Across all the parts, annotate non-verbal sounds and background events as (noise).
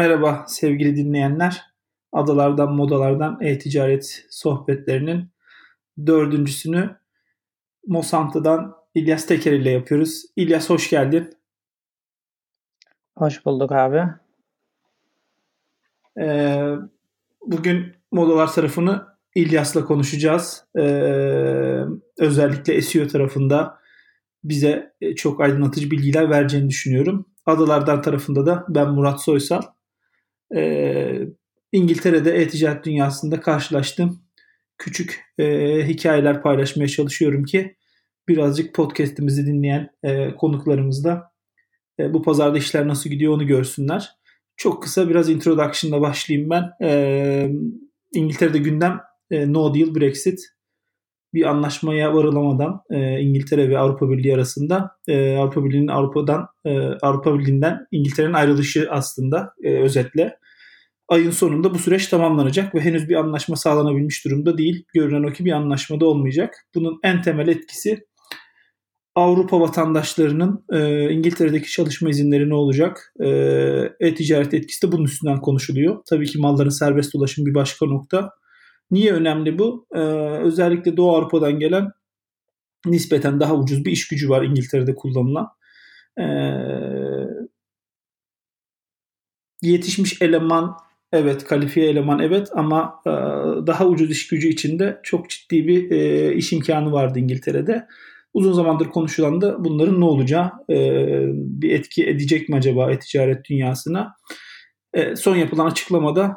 Merhaba sevgili dinleyenler. Adalardan Modalardan E-Ticaret sohbetlerinin dördüncüsünü Mosantı'dan İlyas Teker ile yapıyoruz. İlyas hoş geldin. Hoş bulduk abi. Ee, bugün modalar tarafını İlyas'la konuşacağız. Ee, özellikle SEO tarafında bize çok aydınlatıcı bilgiler vereceğini düşünüyorum. Adalardan tarafında da ben Murat Soysal. Ee, İngiltere'de e-ticaret dünyasında karşılaştığım küçük e, hikayeler paylaşmaya çalışıyorum ki birazcık podcast'imizi dinleyen e, konuklarımız da e, bu pazarda işler nasıl gidiyor onu görsünler. Çok kısa biraz introduction'la başlayayım ben. E, İngiltere'de gündem e, no deal Brexit. Bir anlaşmaya varılamadan e, İngiltere ve Avrupa Birliği arasında e, Avrupa Birliği'nin Avrupa'dan e, Avrupa Birliği'nden İngiltere'nin ayrılışı aslında e, özetle ayın sonunda bu süreç tamamlanacak ve henüz bir anlaşma sağlanabilmiş durumda değil. Görünen o ki bir anlaşma da olmayacak. Bunun en temel etkisi Avrupa vatandaşlarının e, İngiltere'deki çalışma izinleri ne olacak? E, e-ticaret etkisi de bunun üstünden konuşuluyor. Tabii ki malların serbest dolaşım bir başka nokta. Niye önemli bu? E, özellikle Doğu Avrupa'dan gelen nispeten daha ucuz bir iş gücü var İngiltere'de kullanılan. E, yetişmiş eleman Evet kalifiye eleman evet ama e, daha ucuz iş gücü içinde çok ciddi bir e, iş imkanı vardı İngiltere'de. Uzun zamandır konuşulan da bunların ne olacağı e, bir etki edecek mi acaba e-ticaret dünyasına? E, son yapılan açıklamada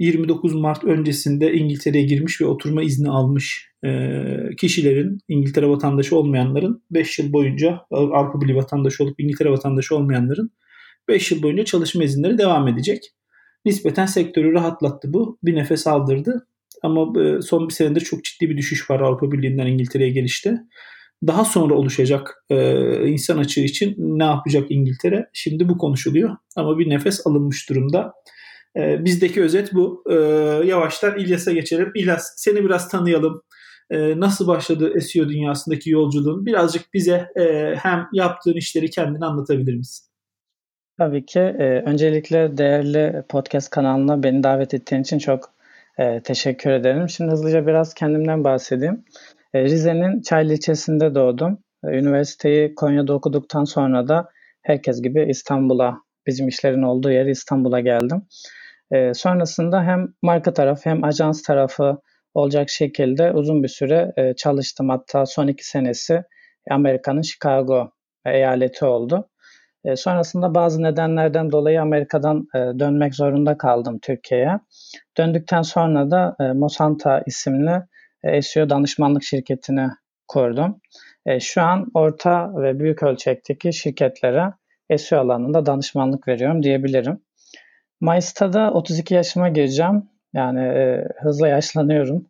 29 Mart öncesinde İngiltere'ye girmiş ve oturma izni almış e, kişilerin, İngiltere vatandaşı olmayanların 5 yıl boyunca Avrupa Birliği vatandaşı olup İngiltere vatandaşı olmayanların 5 yıl boyunca çalışma izinleri devam edecek. Nispeten sektörü rahatlattı bu. Bir nefes aldırdı. Ama e, son bir senedir çok ciddi bir düşüş var Avrupa Birliği'nden İngiltere'ye gelişte. Daha sonra oluşacak e, insan açığı için ne yapacak İngiltere? Şimdi bu konuşuluyor. Ama bir nefes alınmış durumda. E, bizdeki özet bu. E, yavaştan İlyas'a geçelim. İlyas seni biraz tanıyalım. E, nasıl başladı SEO dünyasındaki yolculuğun? Birazcık bize e, hem yaptığın işleri kendini anlatabilir misin? Tabii ki. E, öncelikle değerli podcast kanalına beni davet ettiğin için çok e, teşekkür ederim. Şimdi hızlıca biraz kendimden bahsedeyim. E, Rize'nin Çaylı ilçesinde doğdum. E, üniversiteyi Konya'da okuduktan sonra da herkes gibi İstanbul'a, bizim işlerin olduğu yer İstanbul'a geldim. E, sonrasında hem marka tarafı hem ajans tarafı olacak şekilde uzun bir süre e, çalıştım. Hatta son iki senesi Amerika'nın Chicago eyaleti oldu. E, sonrasında bazı nedenlerden dolayı Amerika'dan e, dönmek zorunda kaldım Türkiye'ye. Döndükten sonra da e, Mosanta isimli e, SEO danışmanlık şirketini kurdum. E, şu an orta ve büyük ölçekteki şirketlere SEO alanında danışmanlık veriyorum diyebilirim. Mayıs'ta da 32 yaşıma gireceğim. Yani e, hızla yaşlanıyorum.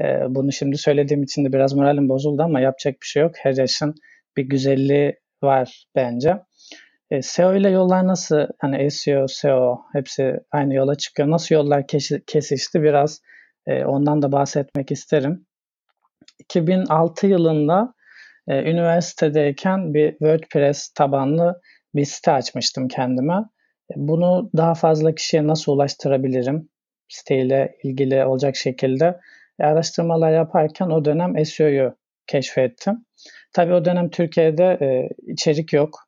E, bunu şimdi söylediğim için de biraz moralim bozuldu ama yapacak bir şey yok. Her yaşın bir güzelliği var bence. E, SEO ile yollar nasıl hani SEO, SEO hepsi aynı yola çıkıyor. Nasıl yollar kesişti biraz e, ondan da bahsetmek isterim. 2006 yılında e, üniversitedeyken bir WordPress tabanlı bir site açmıştım kendime. Bunu daha fazla kişiye nasıl ulaştırabilirim? Siteyle ilgili olacak şekilde e, araştırmalar yaparken o dönem SEO'yu keşfettim. Tabii o dönem Türkiye'de e, içerik yok.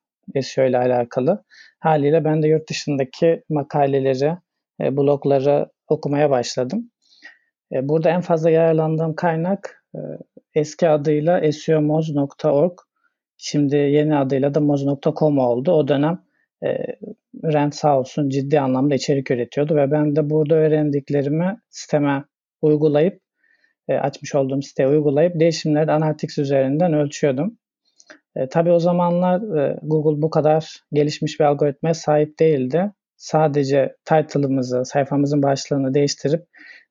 SEO ile alakalı. Haliyle ben de yurt dışındaki makaleleri, e, blogları okumaya başladım. E, burada en fazla yararlandığım kaynak eski adıyla seomoz.org. Şimdi yeni adıyla da moz.com oldu. O dönem e, Rent sağ olsun ciddi anlamda içerik üretiyordu ve ben de burada öğrendiklerimi sisteme uygulayıp açmış olduğum siteye uygulayıp değişimleri de Analytics üzerinden ölçüyordum. E, tabii o zamanlar e, Google bu kadar gelişmiş bir algoritmaya sahip değildi. Sadece title'ımızı, sayfamızın başlığını değiştirip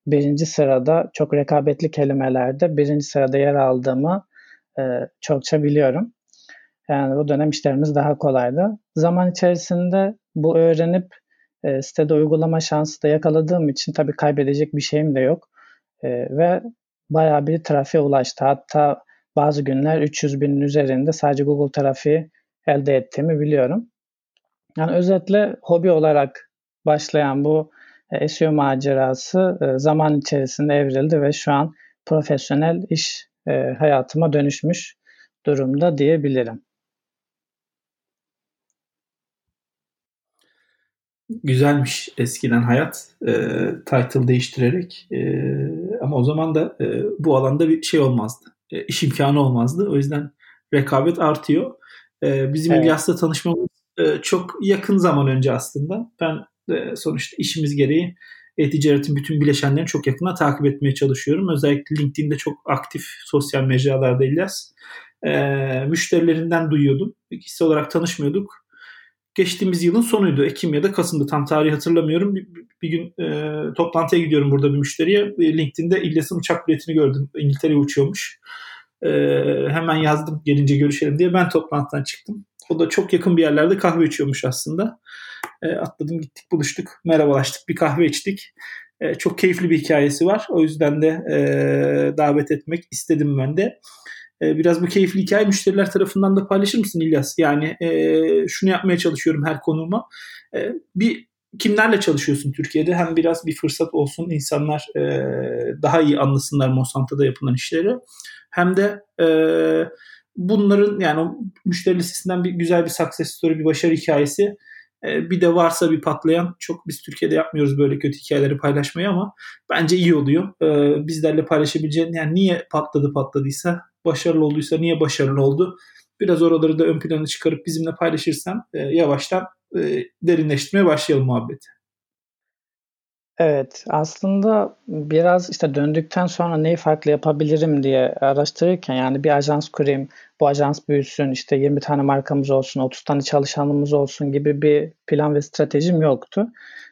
birinci sırada çok rekabetli kelimelerde birinci sırada yer aldığımı e, çokça biliyorum. Yani o dönem işlerimiz daha kolaydı. Zaman içerisinde bu öğrenip e, sitede uygulama şansı da yakaladığım için tabii kaybedecek bir şeyim de yok. E, ve bayağı bir trafiğe ulaştı. Hatta bazı günler 300 binin üzerinde sadece Google trafiği elde ettiğimi biliyorum. Yani özetle hobi olarak başlayan bu SEO macerası zaman içerisinde evrildi ve şu an profesyonel iş hayatıma dönüşmüş durumda diyebilirim. Güzelmiş eskiden hayat e, title değiştirerek e, ama o zaman da e, bu alanda bir şey olmazdı. E, iş imkanı olmazdı. O yüzden rekabet artıyor. E, bizim evet. İlyas'la tanışmamız e, çok yakın zaman önce aslında. Ben e, sonuçta işimiz gereği e-ticaretin bütün bileşenlerini çok yakından takip etmeye çalışıyorum. Özellikle LinkedIn'de çok aktif sosyal mecralarda İlyas. E, müşterilerinden duyuyordum. İkisi olarak tanışmıyorduk geçtiğimiz yılın sonuydu. Ekim ya da Kasım'da tam tarihi hatırlamıyorum. Bir, bir gün e, toplantıya gidiyorum burada bir müşteriye. E, LinkedIn'de İlyas'ın uçak biletini gördüm. İngiltere'ye uçuyormuş. E, hemen yazdım gelince görüşelim diye. Ben toplantıdan çıktım. O da çok yakın bir yerlerde kahve içiyormuş aslında. E, atladım gittik buluştuk. Merhabalaştık bir kahve içtik. E, çok keyifli bir hikayesi var. O yüzden de e, davet etmek istedim ben de. E, biraz bu keyifli hikaye müşteriler tarafından da paylaşır mısın İlyas? Yani e, şunu yapmaya çalışıyorum her konuma. E, bir kimlerle çalışıyorsun Türkiye'de? Hem biraz bir fırsat olsun insanlar e, daha iyi anlasınlar Monsanto'da yapılan işleri. Hem de e, bunların yani o müşteri listesinden bir güzel bir success story, bir başarı hikayesi e, bir de varsa bir patlayan çok biz Türkiye'de yapmıyoruz böyle kötü hikayeleri paylaşmayı ama bence iyi oluyor. E, bizlerle paylaşabileceğin yani niye patladı patladıysa başarılı olduysa niye başarılı oldu? Biraz oraları da ön plana çıkarıp bizimle paylaşırsan e, yavaştan e, derinleştirmeye başlayalım muhabbeti. Evet, aslında biraz işte döndükten sonra neyi farklı yapabilirim diye araştırırken yani bir ajans kurayım, bu ajans büyüsün, işte 20 tane markamız olsun, 30 tane çalışanımız olsun gibi bir plan ve stratejim yoktu.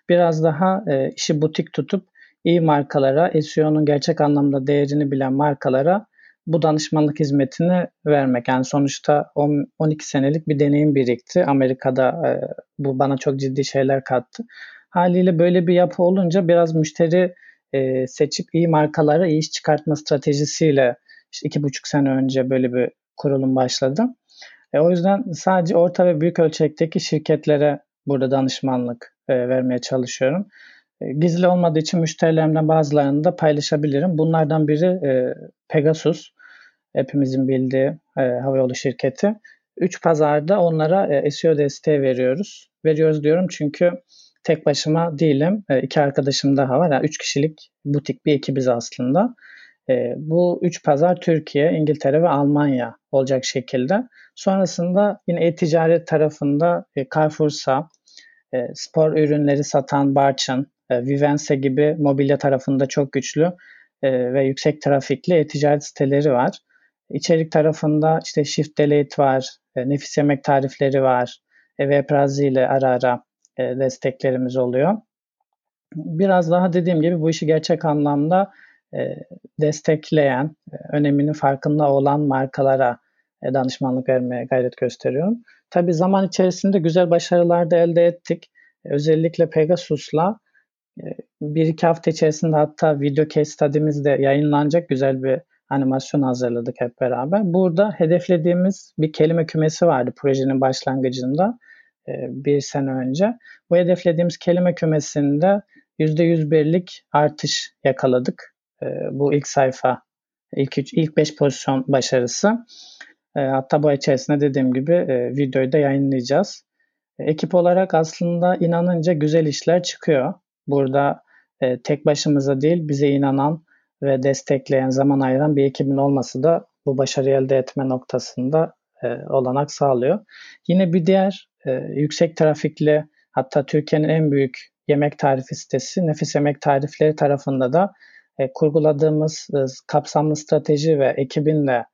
Biraz daha e, işi butik tutup iyi markalara, SEO'nun gerçek anlamda değerini bilen markalara bu danışmanlık hizmetini vermek. Yani sonuçta 10, 12 senelik bir deneyim birikti. Amerika'da e, bu bana çok ciddi şeyler kattı. Haliyle böyle bir yapı olunca biraz müşteri e, seçip iyi markalara iyi iş çıkartma stratejisiyle işte iki buçuk sene önce böyle bir kurulum başladı. E, o yüzden sadece orta ve büyük ölçekteki şirketlere burada danışmanlık e, vermeye çalışıyorum. E, gizli olmadığı için müşterilerimden bazılarını da paylaşabilirim. Bunlardan biri e, Pegasus hepimizin bildiği e, havayolu şirketi. Üç pazarda onlara e, SEO desteği veriyoruz. Veriyoruz diyorum çünkü tek başıma değilim. E, iki arkadaşım daha var. Yani üç kişilik butik bir ekibiz aslında. E, bu üç pazar Türkiye, İngiltere ve Almanya olacak şekilde. Sonrasında yine e-ticaret tarafında e, Carrefour'sa, e, spor ürünleri satan Barçın, e, Vivense gibi mobilya tarafında çok güçlü e, ve yüksek trafikli e-ticaret siteleri var. İçerik tarafında işte Shift Delete var, e, nefis yemek tarifleri var, e, Webrazi ile ara ara e, desteklerimiz oluyor. Biraz daha dediğim gibi bu işi gerçek anlamda e, destekleyen, e, öneminin farkında olan markalara e, danışmanlık vermeye gayret gösteriyorum. Tabi zaman içerisinde güzel başarılar da elde ettik. E, özellikle Pegasus'la e, bir iki hafta içerisinde hatta video case study'miz de yayınlanacak güzel bir animasyon hazırladık hep beraber. Burada hedeflediğimiz bir kelime kümesi vardı projenin başlangıcında e, bir sene önce. Bu hedeflediğimiz kelime kümesinde %101'lik artış yakaladık. E, bu ilk sayfa, ilk, üç, ilk 5 pozisyon başarısı. E, hatta bu içerisinde dediğim gibi videoyu da yayınlayacağız. Ekip olarak aslında inanınca güzel işler çıkıyor. Burada tek başımıza değil bize inanan ve destekleyen, zaman ayıran bir ekibin olması da bu başarıyı elde etme noktasında e, olanak sağlıyor. Yine bir diğer e, yüksek trafikli hatta Türkiye'nin en büyük yemek tarifi sitesi Nefis Yemek Tarifleri tarafında da e, kurguladığımız e, kapsamlı strateji ve ekibin de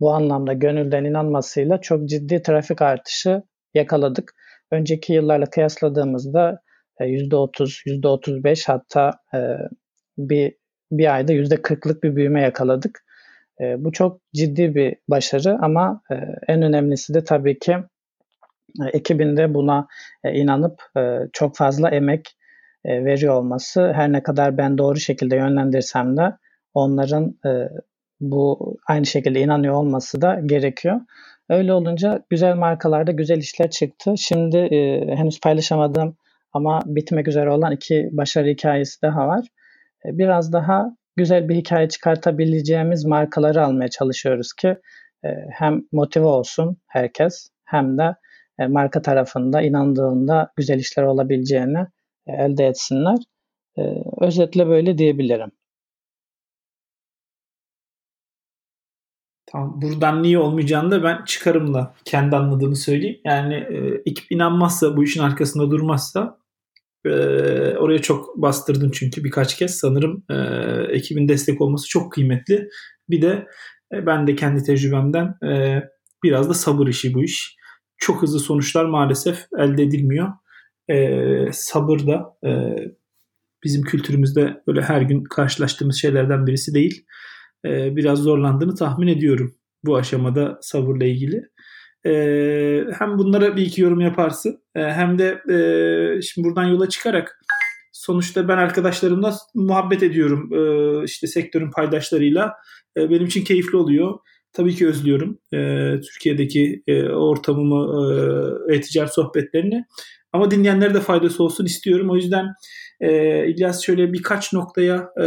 bu anlamda gönülden inanmasıyla çok ciddi trafik artışı yakaladık. Önceki yıllarla kıyasladığımızda e, %30, %35 hatta e, bir bir ayda %40'lık bir büyüme yakaladık. E, bu çok ciddi bir başarı ama e, en önemlisi de tabii ki e, ekibinde buna e, inanıp e, çok fazla emek e, veriyor olması. Her ne kadar ben doğru şekilde yönlendirsem de onların e, bu aynı şekilde inanıyor olması da gerekiyor. Öyle olunca güzel markalarda güzel işler çıktı. Şimdi e, henüz paylaşamadığım Ama bitmek üzere olan iki başarı hikayesi daha var. E, biraz daha güzel bir hikaye çıkartabileceğimiz markaları almaya çalışıyoruz ki e, hem motive olsun herkes hem de e, marka tarafında inandığında güzel işler olabileceğini elde etsinler. Özetle böyle diyebilirim. Tamam. Buradan niye olmayacağını da ben çıkarımla kendi anladığımı söyleyeyim. Yani e, ekip inanmazsa, bu işin arkasında durmazsa e, oraya çok bastırdım çünkü birkaç kez sanırım e, ekibin destek olması çok kıymetli. Bir de e, ben de kendi tecrübemden e, biraz da sabır işi bu iş. Çok hızlı sonuçlar maalesef elde edilmiyor. E, sabır da e, bizim kültürümüzde böyle her gün karşılaştığımız şeylerden birisi değil. E, biraz zorlandığını tahmin ediyorum bu aşamada sabırla ilgili. E, hem bunlara bir iki yorum yaparsın e, hem de e, şimdi buradan yola çıkarak sonuçta ben arkadaşlarımla muhabbet ediyorum e, işte sektörün paydaşlarıyla. E, benim için keyifli oluyor. Tabii ki özlüyorum e, Türkiye'deki e, ortamımı, e, e-ticaret sohbetlerini. Ama dinleyenlere de faydası olsun istiyorum. O yüzden e, İlyas şöyle birkaç noktaya e,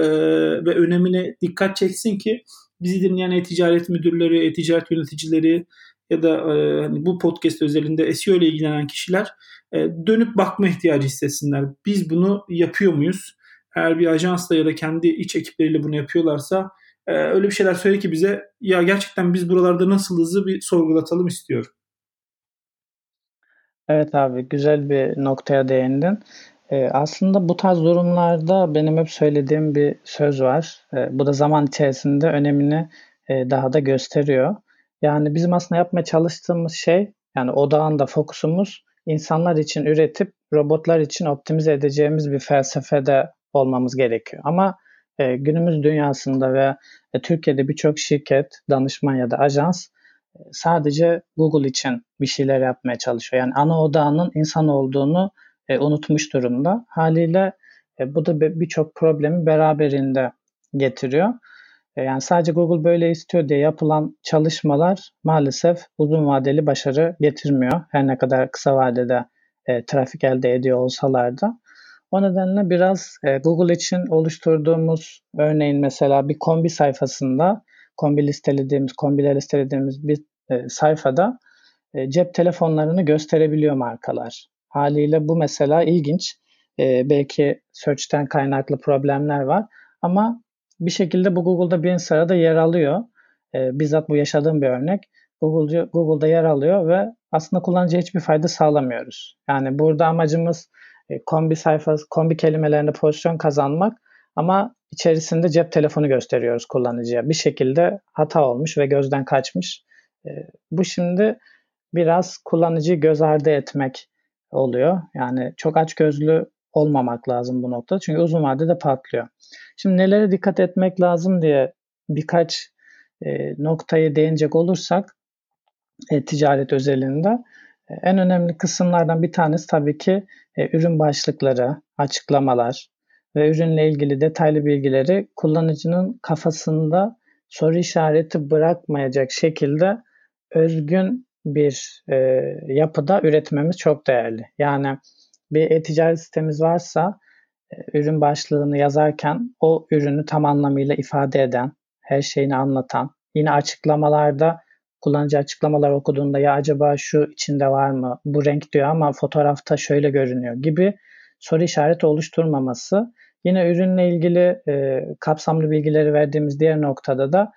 ve önemine dikkat çeksin ki bizi dinleyen e-ticaret müdürleri, e-ticaret yöneticileri ya da e, hani bu podcast özelinde SEO ile ilgilenen kişiler e, dönüp bakma ihtiyacı hissetsinler. Biz bunu yapıyor muyuz? Eğer bir ajansla ya da kendi iç ekipleriyle bunu yapıyorlarsa e, öyle bir şeyler söyle ki bize ya gerçekten biz buralarda nasıl hızlı bir sorgulatalım istiyorum. Evet abi güzel bir noktaya değindin. Ee, aslında bu tarz durumlarda benim hep söylediğim bir söz var. Ee, bu da zaman içerisinde önemini e, daha da gösteriyor. Yani bizim aslında yapmaya çalıştığımız şey yani odağında fokusumuz insanlar için üretip robotlar için optimize edeceğimiz bir felsefede olmamız gerekiyor. Ama e, günümüz dünyasında ve e, Türkiye'de birçok şirket, danışman ya da ajans e, sadece Google için bir şeyler yapmaya çalışıyor. Yani ana odağının insan olduğunu e, unutmuş durumda. Haliyle e, bu da birçok problemi beraberinde getiriyor. Yani sadece Google böyle istiyor diye yapılan çalışmalar maalesef uzun vadeli başarı getirmiyor. Her ne kadar kısa vadede e, trafik elde ediyor olsalar da. O nedenle biraz e, Google için oluşturduğumuz örneğin mesela bir kombi sayfasında kombi listelediğimiz, kombiler listelediğimiz bir e, sayfada e, cep telefonlarını gösterebiliyor markalar. Haliyle bu mesela ilginç. E, belki search'ten kaynaklı problemler var ama bir şekilde bu Google'da birinci sırada yer alıyor. E, bizzat bu yaşadığım bir örnek. Google, Google'da yer alıyor ve aslında kullanıcıya hiçbir fayda sağlamıyoruz. Yani burada amacımız e, kombi sayfası, kombi kelimelerinde pozisyon kazanmak ama içerisinde cep telefonu gösteriyoruz kullanıcıya. Bir şekilde hata olmuş ve gözden kaçmış. E, bu şimdi biraz kullanıcıyı göz ardı etmek oluyor. Yani çok aç gözlü olmamak lazım bu noktada. Çünkü uzun vadede patlıyor. Şimdi nelere dikkat etmek lazım diye birkaç e, noktayı değinecek olursak e, ticaret özelinde e, en önemli kısımlardan bir tanesi tabii ki e, ürün başlıkları, açıklamalar ve ürünle ilgili detaylı bilgileri kullanıcının kafasında soru işareti bırakmayacak şekilde özgün bir e, yapıda üretmemiz çok değerli. Yani bir e-ticaret sitemiz varsa e, ürün başlığını yazarken o ürünü tam anlamıyla ifade eden, her şeyini anlatan, yine açıklamalarda kullanıcı açıklamalar okuduğunda ya acaba şu içinde var mı, bu renk diyor ama fotoğrafta şöyle görünüyor gibi soru işareti oluşturmaması. Yine ürünle ilgili e, kapsamlı bilgileri verdiğimiz diğer noktada da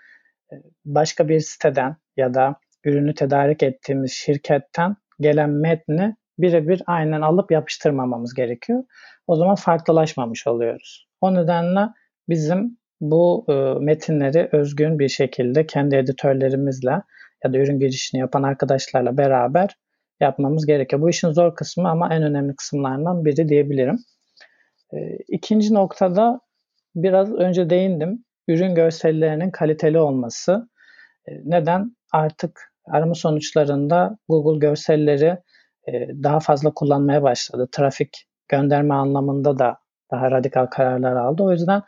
e, başka bir siteden ya da ürünü tedarik ettiğimiz şirketten gelen metni birebir aynen alıp yapıştırmamamız gerekiyor. O zaman farklılaşmamış oluyoruz. O nedenle bizim bu e, metinleri özgün bir şekilde kendi editörlerimizle ya da ürün girişini yapan arkadaşlarla beraber yapmamız gerekiyor. Bu işin zor kısmı ama en önemli kısımlarından biri diyebilirim. E, ikinci noktada biraz önce değindim. Ürün görsellerinin kaliteli olması. E, neden? Artık arama sonuçlarında Google görselleri daha fazla kullanmaya başladı. Trafik gönderme anlamında da daha radikal kararlar aldı. O yüzden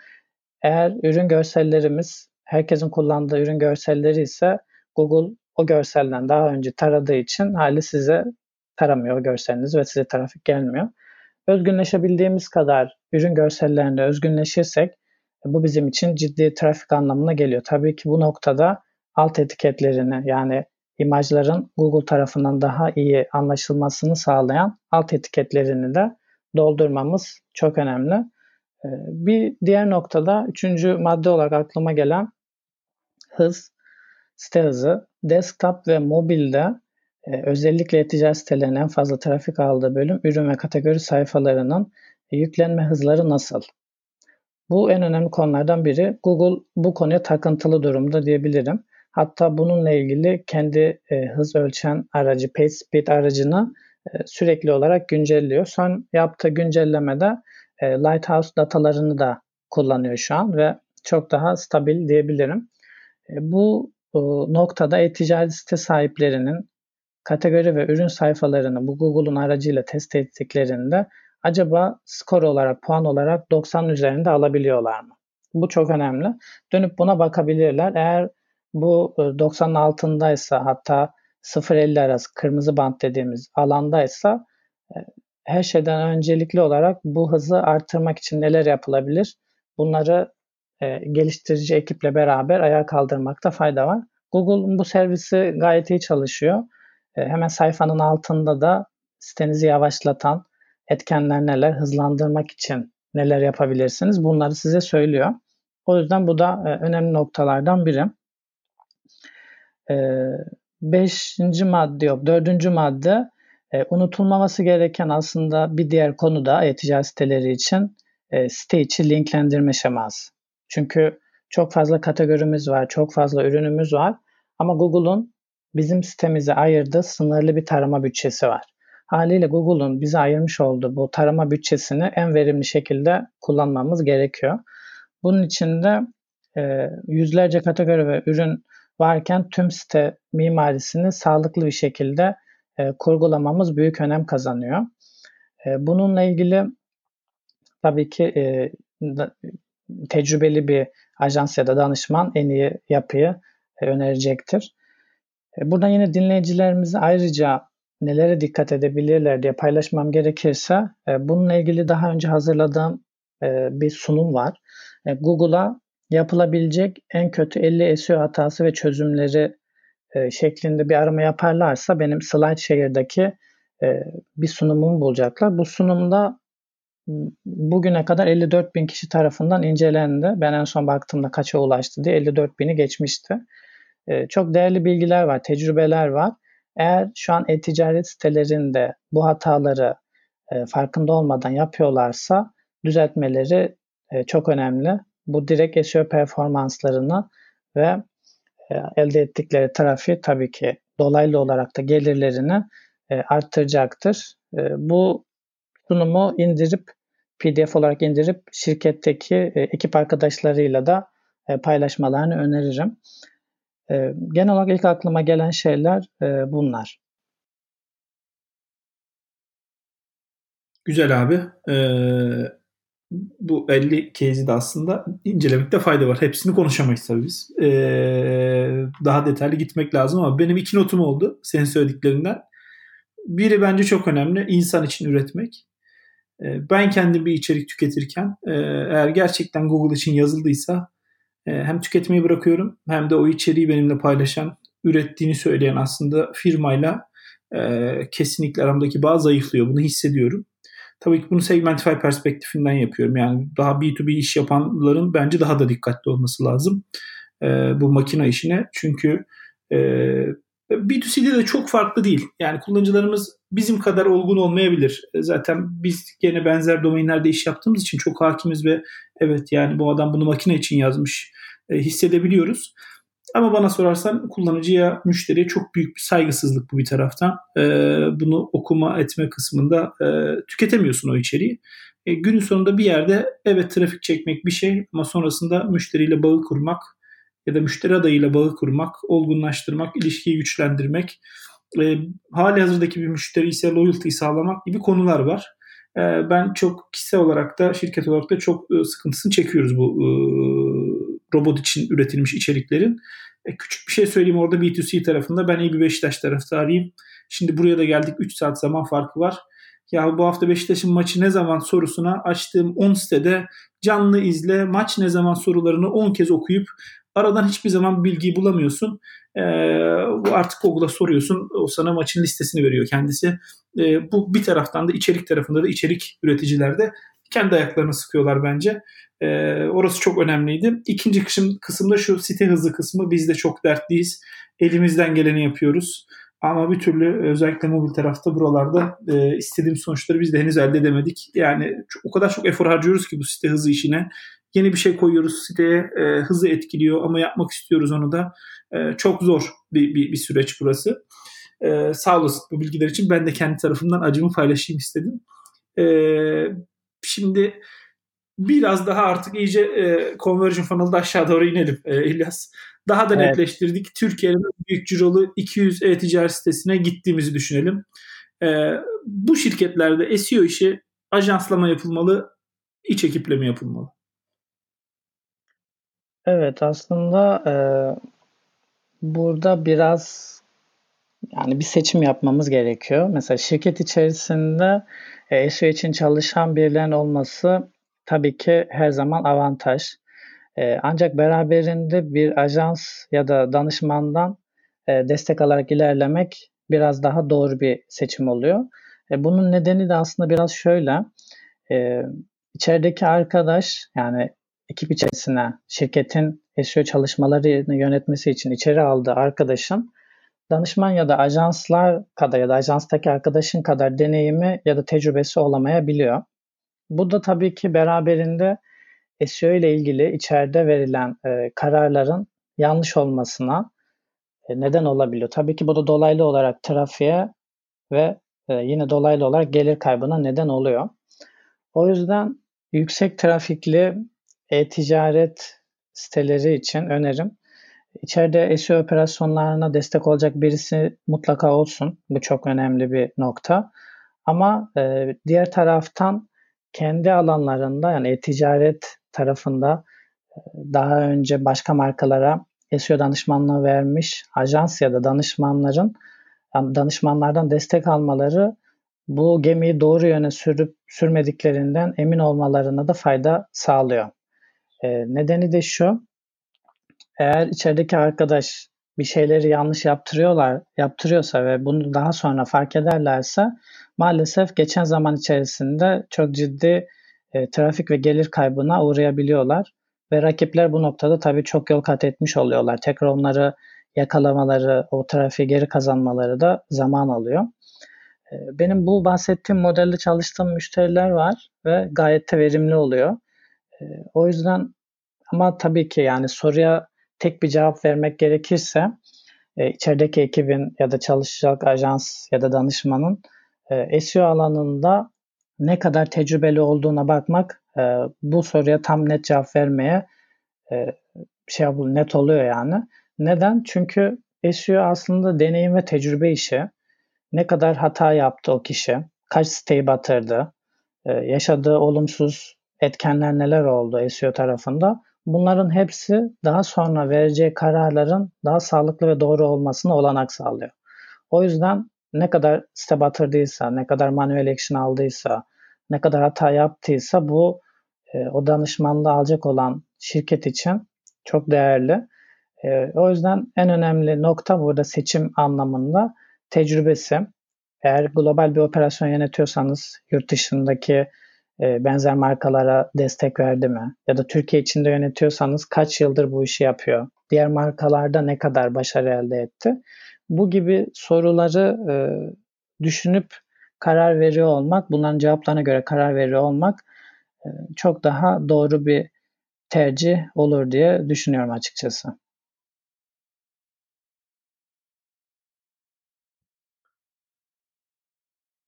eğer ürün görsellerimiz herkesin kullandığı ürün görselleri ise Google o görselden daha önce taradığı için hali size taramıyor görseliniz ve size trafik gelmiyor. özgünleşebildiğimiz kadar ürün görsellerinde özgünleşirsek bu bizim için ciddi trafik anlamına geliyor. Tabii ki bu noktada alt etiketlerini yani imajların Google tarafından daha iyi anlaşılmasını sağlayan alt etiketlerini de doldurmamız çok önemli. Ee, bir diğer noktada üçüncü madde olarak aklıma gelen hız, site hızı. Desktop ve mobilde e, özellikle e-ticaret sitelerinin en fazla trafik aldığı bölüm ürün ve kategori sayfalarının yüklenme hızları nasıl? Bu en önemli konulardan biri. Google bu konuya takıntılı durumda diyebilirim. Hatta bununla ilgili kendi e, hız ölçen aracı PageSpeed aracını e, sürekli olarak güncelliyor. Son yaptığı güncellemede e, Lighthouse datalarını da kullanıyor şu an ve çok daha stabil diyebilirim. E, bu e, noktada e-ticaret site sahiplerinin kategori ve ürün sayfalarını bu Google'un aracıyla test ettiklerinde acaba skor olarak, puan olarak 90 üzerinde alabiliyorlar mı? Bu çok önemli. Dönüp buna bakabilirler. Eğer bu 90'ın e, altındaysa hatta 0-50 arası kırmızı bant dediğimiz alandaysa e, her şeyden öncelikli olarak bu hızı arttırmak için neler yapılabilir? Bunları e, geliştirici ekiple beraber ayağa kaldırmakta fayda var. Google bu servisi gayet iyi çalışıyor. E, hemen sayfanın altında da sitenizi yavaşlatan etkenler neler, hızlandırmak için neler yapabilirsiniz bunları size söylüyor. O yüzden bu da e, önemli noktalardan biri. E, beşinci madde yok, dördüncü madde e, unutulmaması gereken aslında bir diğer konu da e-ticaret siteleri için e, site içi linklendirme şeması. Çünkü çok fazla kategorimiz var, çok fazla ürünümüz var ama Google'un bizim sitemize ayırdığı sınırlı bir tarama bütçesi var. Haliyle Google'un bize ayırmış olduğu bu tarama bütçesini en verimli şekilde kullanmamız gerekiyor. Bunun için de e, yüzlerce kategori ve ürün varken tüm site mimarisini sağlıklı bir şekilde e, kurgulamamız büyük önem kazanıyor. E, bununla ilgili tabii ki e, tecrübeli bir ajans ya da danışman en iyi yapıyı e, önerecektir. E, buradan yine dinleyicilerimize ayrıca nelere dikkat edebilirler diye paylaşmam gerekirse e, bununla ilgili daha önce hazırladığım e, bir sunum var. Google'a yapılabilecek en kötü 50 SEO hatası ve çözümleri şeklinde bir arama yaparlarsa benim SlideShare'daki bir sunumumu bulacaklar. Bu sunumda bugüne kadar 54 bin kişi tarafından incelendi. Ben en son baktığımda kaça ulaştı diye 54 bini geçmişti. Ee, çok değerli bilgiler var, tecrübeler var. Eğer şu an e-ticaret sitelerinde bu hataları e, farkında olmadan yapıyorlarsa düzeltmeleri e, çok önemli. Bu direkt SEO performanslarını ve e, elde ettikleri trafiği tabii ki dolaylı olarak da gelirlerini arttıracaktır. Bu sunumu indirip PDF olarak indirip şirketteki ekip arkadaşlarıyla da paylaşmalarını öneririm. E, genel olarak ilk aklıma gelen şeyler e, bunlar. Güzel abi. Ee, bu 50 case'i de aslında incelemekte fayda var. Hepsini konuşamayız tabii biz. Ee, daha detaylı gitmek lazım ama benim iki notum oldu senin söylediklerinden. Biri bence çok önemli. insan için üretmek. Ee, ben kendim bir içerik tüketirken e, eğer gerçekten Google için yazıldıysa ee, hem tüketmeyi bırakıyorum hem de o içeriği benimle paylaşan, ürettiğini söyleyen aslında firmayla e, kesinlikle aramdaki bağ zayıflıyor. Bunu hissediyorum. Tabii ki bunu Segmentify perspektifinden yapıyorum. Yani daha B2B iş yapanların bence daha da dikkatli olması lazım e, bu makine işine. Çünkü e, B2C'de de çok farklı değil. Yani kullanıcılarımız bizim kadar olgun olmayabilir. E, zaten biz gene benzer domainlerde iş yaptığımız için çok hakimiz ve evet yani bu adam bunu makine için yazmış e, hissedebiliyoruz. Ama bana sorarsan kullanıcıya, müşteriye çok büyük bir saygısızlık bu bir taraftan. E, bunu okuma etme kısmında e, tüketemiyorsun o içeriği. E, günün sonunda bir yerde evet trafik çekmek bir şey ama sonrasında müşteriyle bağı kurmak ya da müşteri adayıyla bağı kurmak, olgunlaştırmak, ilişkiyi güçlendirmek, e, hali hazırdaki bir müşteri ise loyalty sağlamak gibi konular var. E, ben çok kişisel olarak da şirket olarak da çok e, sıkıntısını çekiyoruz bu e, robot için üretilmiş içeriklerin. E, küçük bir şey söyleyeyim orada B2C tarafında ben iyi bir Beşiktaş taraftarıyım. Şimdi buraya da geldik 3 saat zaman farkı var. ya bu hafta Beşiktaş'ın maçı ne zaman sorusuna açtığım 10 sitede canlı izle maç ne zaman sorularını 10 kez okuyup aradan hiçbir zaman bilgiyi bulamıyorsun. E, bu artık Google'a soruyorsun. O sana maçın listesini veriyor kendisi. E, bu bir taraftan da içerik tarafında da içerik üreticiler de kendi ayaklarını sıkıyorlar bence. E, orası çok önemliydi. İkinci kısım, kısımda şu site hızı kısmı biz de çok dertliyiz. Elimizden geleni yapıyoruz. Ama bir türlü özellikle mobil tarafta buralarda e, istediğim sonuçları biz de henüz elde edemedik. Yani çok, o kadar çok efor harcıyoruz ki bu site hızı işine. Yeni bir şey koyuyoruz siteye e, hızı etkiliyor ama yapmak istiyoruz onu da. E, çok zor bir, bir, bir süreç burası. E, sağ olasın bu bilgiler için. Ben de kendi tarafımdan acımı paylaşayım istedim. E, şimdi biraz daha artık iyice e, conversion funnel'da aşağı doğru inelim e, İlyas. Daha da evet. netleştirdik. Türkiye'nin büyük cirolu 200 e-ticaret sitesine gittiğimizi düşünelim. E, bu şirketlerde SEO işi ajanslama yapılmalı, iç ekiple mi yapılmalı? Evet aslında e, burada biraz yani bir seçim yapmamız gerekiyor. Mesela şirket içerisinde e, SEO için çalışan birilerinin olması tabii ki her zaman avantaj. E, ancak beraberinde bir ajans ya da danışmandan e, destek alarak ilerlemek biraz daha doğru bir seçim oluyor. E, bunun nedeni de aslında biraz şöyle. E, içerideki arkadaş yani ekip içerisine şirketin SEO çalışmalarını yönetmesi için içeri aldığı arkadaşın danışman ya da ajanslar kadar ya da ajanstaki arkadaşın kadar deneyimi ya da tecrübesi olamayabiliyor. Bu da tabii ki beraberinde SEO ile ilgili içeride verilen e, kararların yanlış olmasına e, neden olabiliyor. Tabii ki bu da dolaylı olarak trafiğe ve e, yine dolaylı olarak gelir kaybına neden oluyor. O yüzden yüksek trafikli e-ticaret siteleri için önerim İçeride SEO operasyonlarına destek olacak birisi mutlaka olsun. Bu çok önemli bir nokta. Ama e, diğer taraftan kendi alanlarında yani e-ticaret tarafında e, daha önce başka markalara SEO danışmanlığı vermiş ajans ya da danışmanların danışmanlardan destek almaları bu gemiyi doğru yöne sürüp sürmediklerinden emin olmalarına da fayda sağlıyor. E, nedeni de şu, eğer içerideki arkadaş bir şeyleri yanlış yaptırıyorlar, yaptırıyorsa ve bunu daha sonra fark ederlerse maalesef geçen zaman içerisinde çok ciddi e, trafik ve gelir kaybına uğrayabiliyorlar. Ve rakipler bu noktada tabii çok yol kat etmiş oluyorlar. Tekrar onları yakalamaları, o trafiği geri kazanmaları da zaman alıyor. E, benim bu bahsettiğim modelde çalıştığım müşteriler var ve gayet de verimli oluyor. E, o yüzden ama tabii ki yani soruya tek bir cevap vermek gerekirse e, içerideki ekibin ya da çalışacak ajans ya da danışmanın e, SEO alanında ne kadar tecrübeli olduğuna bakmak e, bu soruya tam net cevap vermeye e, şey net oluyor yani. Neden? Çünkü SEO aslında deneyim ve tecrübe işi. Ne kadar hata yaptı o kişi, kaç siteyi batırdı, e, yaşadığı olumsuz etkenler neler oldu SEO tarafında Bunların hepsi daha sonra vereceği kararların daha sağlıklı ve doğru olmasına olanak sağlıyor. O yüzden ne kadar site batırdıysa, ne kadar manuel action aldıysa, ne kadar hata yaptıysa bu e, o danışmanlığı alacak olan şirket için çok değerli. E, o yüzden en önemli nokta burada seçim anlamında tecrübesi. Eğer global bir operasyon yönetiyorsanız yurt dışındaki e, benzer markalara destek verdi mi? Ya da Türkiye içinde yönetiyorsanız kaç yıldır bu işi yapıyor? Diğer markalarda ne kadar başarı elde etti? Bu gibi soruları e, düşünüp karar veriyor olmak, bunların cevaplarına göre karar veriyor olmak e, çok daha doğru bir tercih olur diye düşünüyorum açıkçası.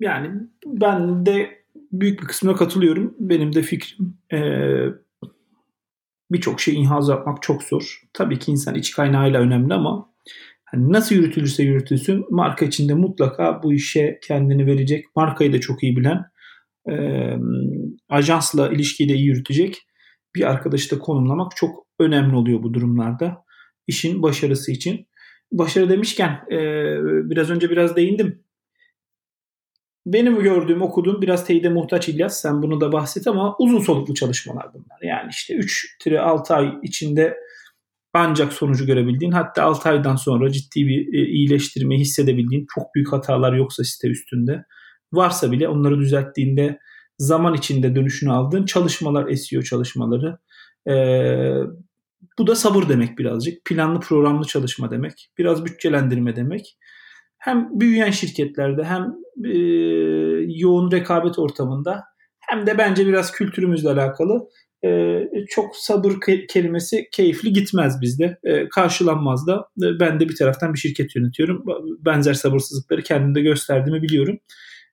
Yani ben de büyük bir kısmına katılıyorum. Benim de fikrim e, birçok şey inhaz yapmak çok zor. Tabii ki insan iç kaynağıyla önemli ama hani nasıl yürütülürse yürütülsün marka içinde mutlaka bu işe kendini verecek, markayı da çok iyi bilen, e, ajansla ilişkiyi de iyi yürütecek bir arkadaşı da konumlamak çok önemli oluyor bu durumlarda. işin başarısı için. Başarı demişken e, biraz önce biraz değindim benim gördüğüm, okuduğum biraz teyide muhtaç İlyas. Sen bunu da bahset ama uzun soluklu çalışmalar bunlar. Yani işte 3-6 ay içinde ancak sonucu görebildiğin hatta 6 aydan sonra ciddi bir e, iyileştirmeyi hissedebildiğin çok büyük hatalar yoksa site üstünde varsa bile onları düzelttiğinde zaman içinde dönüşünü aldığın çalışmalar SEO çalışmaları. Ee, bu da sabır demek birazcık. Planlı programlı çalışma demek. Biraz bütçelendirme demek. Hem büyüyen şirketlerde hem e, yoğun rekabet ortamında hem de bence biraz kültürümüzle alakalı e, çok sabır kelimesi keyifli gitmez bizde. E, karşılanmaz da. E, ben de bir taraftan bir şirket yönetiyorum. Benzer sabırsızlıkları kendimde gösterdiğimi biliyorum.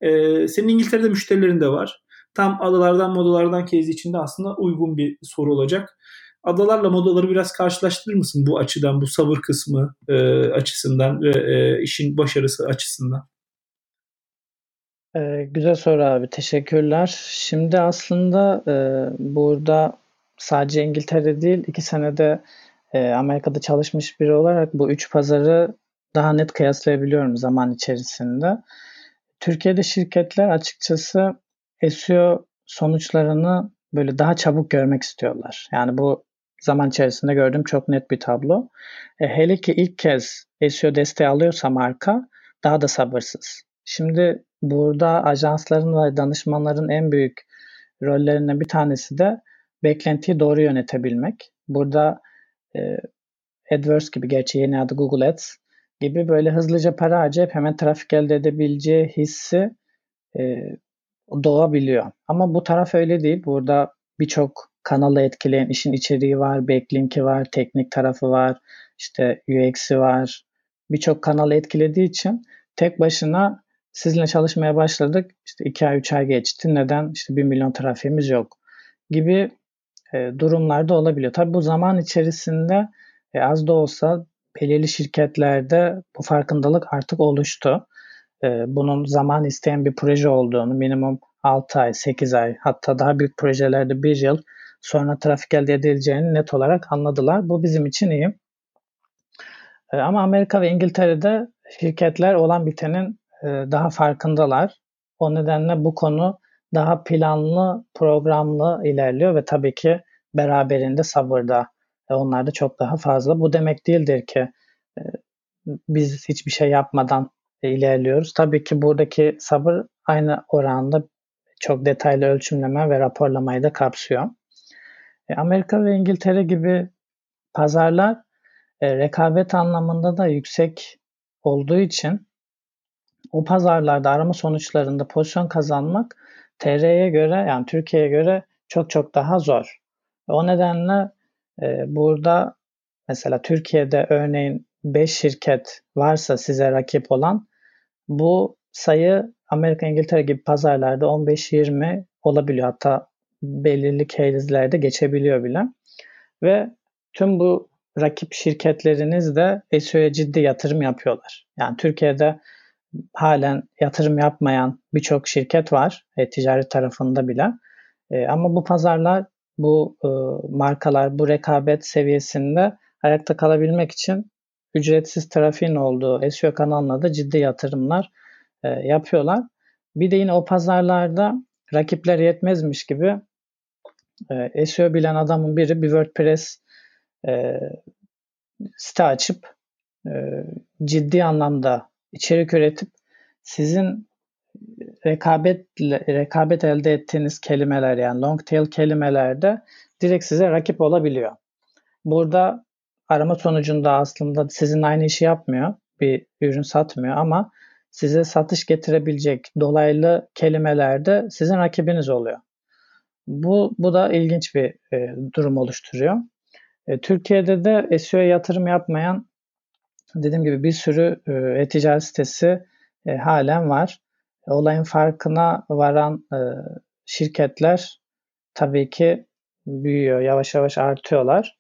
E, senin İngiltere'de müşterilerin de var. Tam adalardan modalardan kez içinde aslında uygun bir soru olacak. Adalarla modaları biraz karşılaştırır mısın bu açıdan, bu sabır kısmı e, açısından ve e, işin başarısı açısından? Ee, güzel soru abi. Teşekkürler. Şimdi aslında e, burada sadece İngiltere değil, iki senede e, Amerika'da çalışmış biri olarak bu üç pazarı daha net kıyaslayabiliyorum zaman içerisinde. Türkiye'de şirketler açıkçası SEO sonuçlarını böyle daha çabuk görmek istiyorlar. Yani bu zaman içerisinde gördüğüm çok net bir tablo. E, hele ki ilk kez SEO desteği alıyorsa marka daha da sabırsız. Şimdi burada ajansların ve danışmanların en büyük rollerinden bir tanesi de beklentiyi doğru yönetebilmek. Burada e, AdWords gibi gerçi yeni adı Google Ads gibi böyle hızlıca para harcayıp hemen trafik elde edebileceği hissi e, doğabiliyor. Ama bu taraf öyle değil. Burada birçok kanalı etkileyen işin içeriği var, backlink'i var, teknik tarafı var, işte UX'i var. Birçok kanalı etkilediği için tek başına sizinle çalışmaya başladık. İşte 2 ay 3 ay geçti. Neden? İşte 1 milyon trafiğimiz yok gibi e, durumlarda olabiliyor. Tabi bu zaman içerisinde e, az da olsa belirli şirketlerde bu farkındalık artık oluştu. E, bunun zaman isteyen bir proje olduğunu, minimum 6 ay, 8 ay hatta daha büyük projelerde 1 yıl sonra trafik elde edileceğini net olarak anladılar. Bu bizim için iyi. E, ama Amerika ve İngiltere'de şirketler olan bitenin daha farkındalar. O nedenle bu konu daha planlı, programlı ilerliyor ve tabii ki beraberinde sabırda. E, onlar da çok daha fazla. Bu demek değildir ki biz hiçbir şey yapmadan ilerliyoruz. Tabii ki buradaki sabır aynı oranda çok detaylı ölçümleme ve raporlamayı da kapsıyor. Amerika ve İngiltere gibi pazarlar rekabet anlamında da yüksek olduğu için o pazarlarda arama sonuçlarında pozisyon kazanmak TR'ye göre yani Türkiye'ye göre çok çok daha zor. O nedenle e, burada mesela Türkiye'de örneğin 5 şirket varsa size rakip olan bu sayı Amerika, İngiltere gibi pazarlarda 15-20 olabiliyor. Hatta belirli case'lerde geçebiliyor bile. Ve tüm bu rakip şirketleriniz de SEO'ya ciddi yatırım yapıyorlar. Yani Türkiye'de halen yatırım yapmayan birçok şirket var e, ticaret tarafında bile. E, ama bu pazarlar, bu e, markalar bu rekabet seviyesinde ayakta kalabilmek için ücretsiz trafiğin olduğu SEO kanalına da ciddi yatırımlar e, yapıyorlar. Bir de yine o pazarlarda rakipler yetmezmiş gibi e, SEO bilen adamın biri bir WordPress e, site açıp e, ciddi anlamda içerik üretip sizin rekabet rekabet elde ettiğiniz kelimeler yani long tail kelimelerde direkt size rakip olabiliyor. Burada arama sonucunda aslında sizin aynı işi yapmıyor. Bir ürün satmıyor ama size satış getirebilecek dolaylı kelimelerde sizin rakibiniz oluyor. Bu, bu da ilginç bir e, durum oluşturuyor. E, Türkiye'de de SEO yatırım yapmayan dediğim gibi bir sürü e, e-ticaret sitesi e, halen var. E, olayın farkına varan e, şirketler tabii ki büyüyor, yavaş yavaş artıyorlar.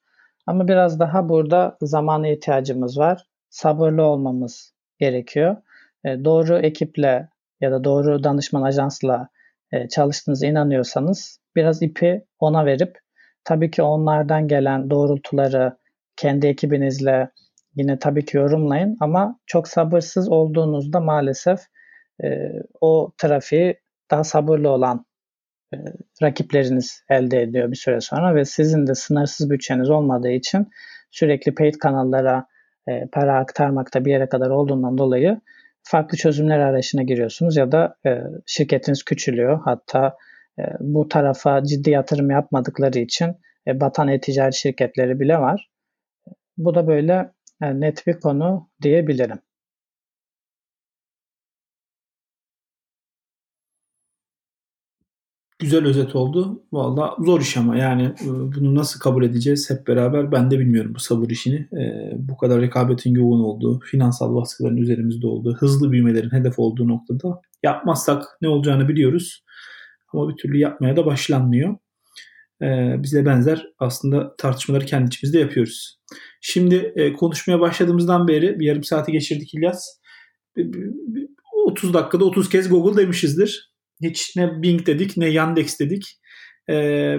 Ama biraz daha burada zamana ihtiyacımız var. Sabırlı olmamız gerekiyor. E, doğru ekiple ya da doğru danışman ajansla e, çalıştığınıza inanıyorsanız biraz ipi ona verip tabii ki onlardan gelen doğrultuları kendi ekibinizle yine tabii ki yorumlayın ama çok sabırsız olduğunuzda maalesef e, o trafiği daha sabırlı olan e, rakipleriniz elde ediyor bir süre sonra ve sizin de sınırsız bütçeniz olmadığı için sürekli paid kanallara e, para aktarmakta bir yere kadar olduğundan dolayı farklı çözümler arayışına giriyorsunuz ya da e, şirketiniz küçülüyor. Hatta e, bu tarafa ciddi yatırım yapmadıkları için e, batan e-ticaret şirketleri bile var. Bu da böyle net bir konu diyebilirim. Güzel özet oldu. Valla zor iş ama yani e, bunu nasıl kabul edeceğiz hep beraber ben de bilmiyorum bu sabır işini. Ee, bu kadar rekabetin yoğun olduğu, finansal baskıların üzerimizde olduğu, hızlı büyümelerin hedef olduğu noktada yapmazsak ne olacağını biliyoruz. Ama bir türlü yapmaya da başlanmıyor. Ee, bize benzer aslında tartışmaları kendi içimizde yapıyoruz. Şimdi e, konuşmaya başladığımızdan beri bir yarım saati geçirdik İlyas. 30 dakikada 30 kez Google demişizdir. Hiç ne Bing dedik ne Yandex dedik. E,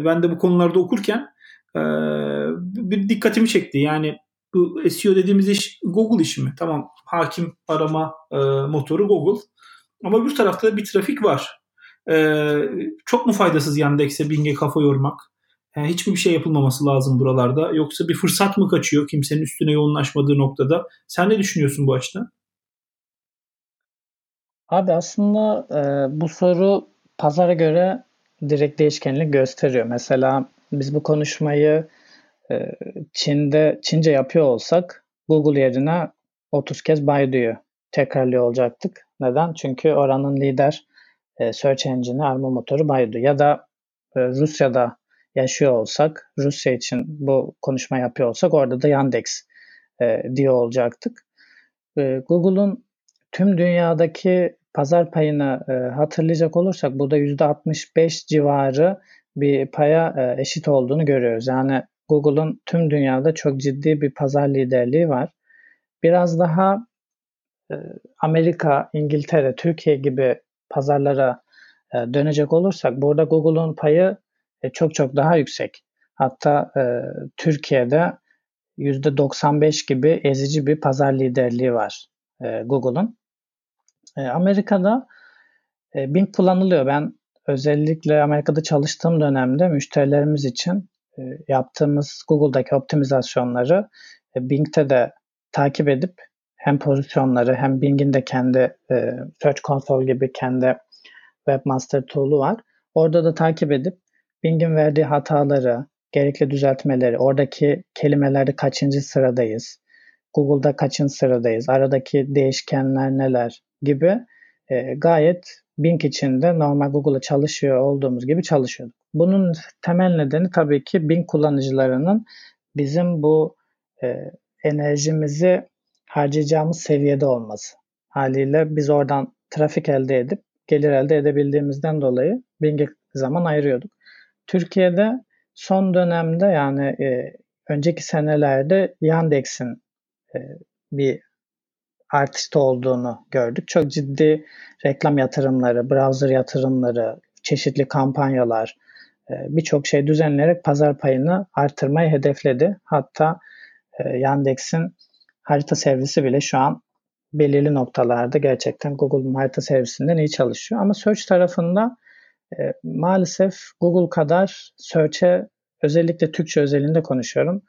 ben de bu konularda okurken e, bir dikkatimi çekti. Yani bu SEO dediğimiz iş Google işi mi? Tamam hakim arama e, motoru Google. Ama bir tarafta da bir trafik var. E, çok mu faydasız Yandex'e Bing'e kafa yormak? Yani hiçbir bir şey yapılmaması lazım buralarda. Yoksa bir fırsat mı kaçıyor kimsenin üstüne yoğunlaşmadığı noktada? Sen ne düşünüyorsun bu açıdan? Abi aslında e, bu soru pazara göre direkt değişkenlik gösteriyor. Mesela biz bu konuşmayı e, Çin'de Çince yapıyor olsak Google yerine 30 kez Baidu'yu tekrarlıyor olacaktık. Neden? Çünkü oranın lider e, search engine'i arama motoru Baidu. Ya da e, Rusya'da yaşıyor olsak, Rusya için bu konuşma yapıyor olsak orada da Yandex e, diyor olacaktık. E, Google'un tüm dünyadaki pazar payını e, hatırlayacak olursak burada %65 civarı bir paya e, eşit olduğunu görüyoruz. Yani Google'un tüm dünyada çok ciddi bir pazar liderliği var. Biraz daha e, Amerika, İngiltere, Türkiye gibi pazarlara e, dönecek olursak burada Google'un payı e, çok çok daha yüksek. Hatta e, Türkiye'de %95 gibi ezici bir pazar liderliği var Google'un. Amerika'da Bing kullanılıyor. Ben özellikle Amerika'da çalıştığım dönemde müşterilerimiz için yaptığımız Google'daki optimizasyonları Bing'te de takip edip hem pozisyonları hem Bing'in de kendi e, Search Console gibi kendi Webmaster Tool'u var. Orada da takip edip Bing'in verdiği hataları, gerekli düzeltmeleri, oradaki kelimelerde kaçıncı sıradayız, Google'da kaçıncı sıradayız, aradaki değişkenler neler gibi e, gayet Bing içinde normal Google'da çalışıyor olduğumuz gibi çalışıyorduk. Bunun temel nedeni tabii ki Bing kullanıcılarının bizim bu e, enerjimizi harcayacağımız seviyede olması. Haliyle biz oradan trafik elde edip gelir elde edebildiğimizden dolayı Bing'e zaman ayırıyorduk. Türkiye'de son dönemde yani e, önceki senelerde Yandex'in e, bir artışta olduğunu gördük. Çok ciddi reklam yatırımları, browser yatırımları, çeşitli kampanyalar, e, birçok şey düzenleyerek pazar payını artırmayı hedefledi. Hatta e, Yandex'in harita servisi bile şu an belirli noktalarda gerçekten Google'un harita servisinden iyi çalışıyor. Ama search tarafında e, maalesef Google kadar search'e özellikle Türkçe özelinde konuşuyorum.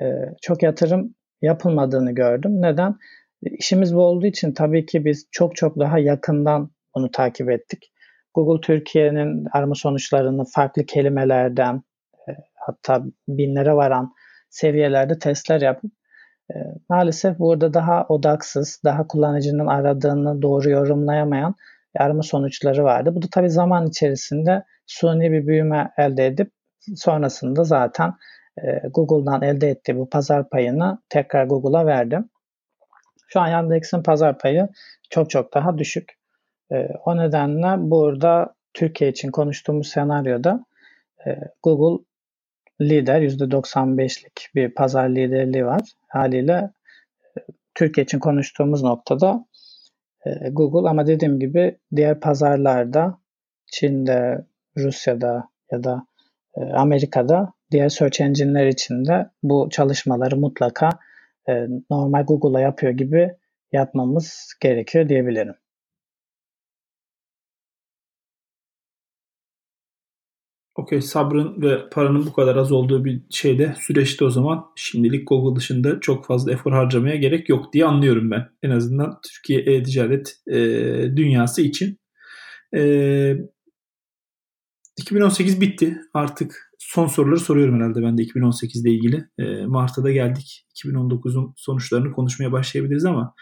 E, çok yatırım yapılmadığını gördüm. Neden? İşimiz bu olduğu için tabii ki biz çok çok daha yakından bunu takip ettik. Google Türkiye'nin arama sonuçlarını farklı kelimelerden e, hatta binlere varan seviyelerde testler yapıp e, maalesef burada daha odaksız, daha kullanıcının aradığını doğru yorumlayamayan arama sonuçları vardı. Bu da tabii zaman içerisinde suni bir büyüme elde edip sonrasında zaten e, Google'dan elde ettiği bu pazar payını tekrar Google'a verdim. Şu an Yandex'in pazar payı çok çok daha düşük. E, o nedenle burada Türkiye için konuştuğumuz senaryoda e, Google lider %95'lik bir pazar liderliği var. Haliyle e, Türkiye için konuştuğumuz noktada e, Google ama dediğim gibi diğer pazarlarda Çin'de, Rusya'da ya da e, Amerika'da diğer search engine'ler için de bu çalışmaları mutlaka normal Google'a yapıyor gibi yapmamız gerekiyor diyebilirim. Okey sabrın ve paranın bu kadar az olduğu bir şeyde süreçte o zaman şimdilik Google dışında çok fazla efor harcamaya gerek yok diye anlıyorum ben. En azından Türkiye e-ticaret e, dünyası için. E, 2018 bitti. Artık son soruları soruyorum herhalde ben de 2018 ile ilgili. E, Mart'ta da geldik. 2019'un sonuçlarını konuşmaya başlayabiliriz ama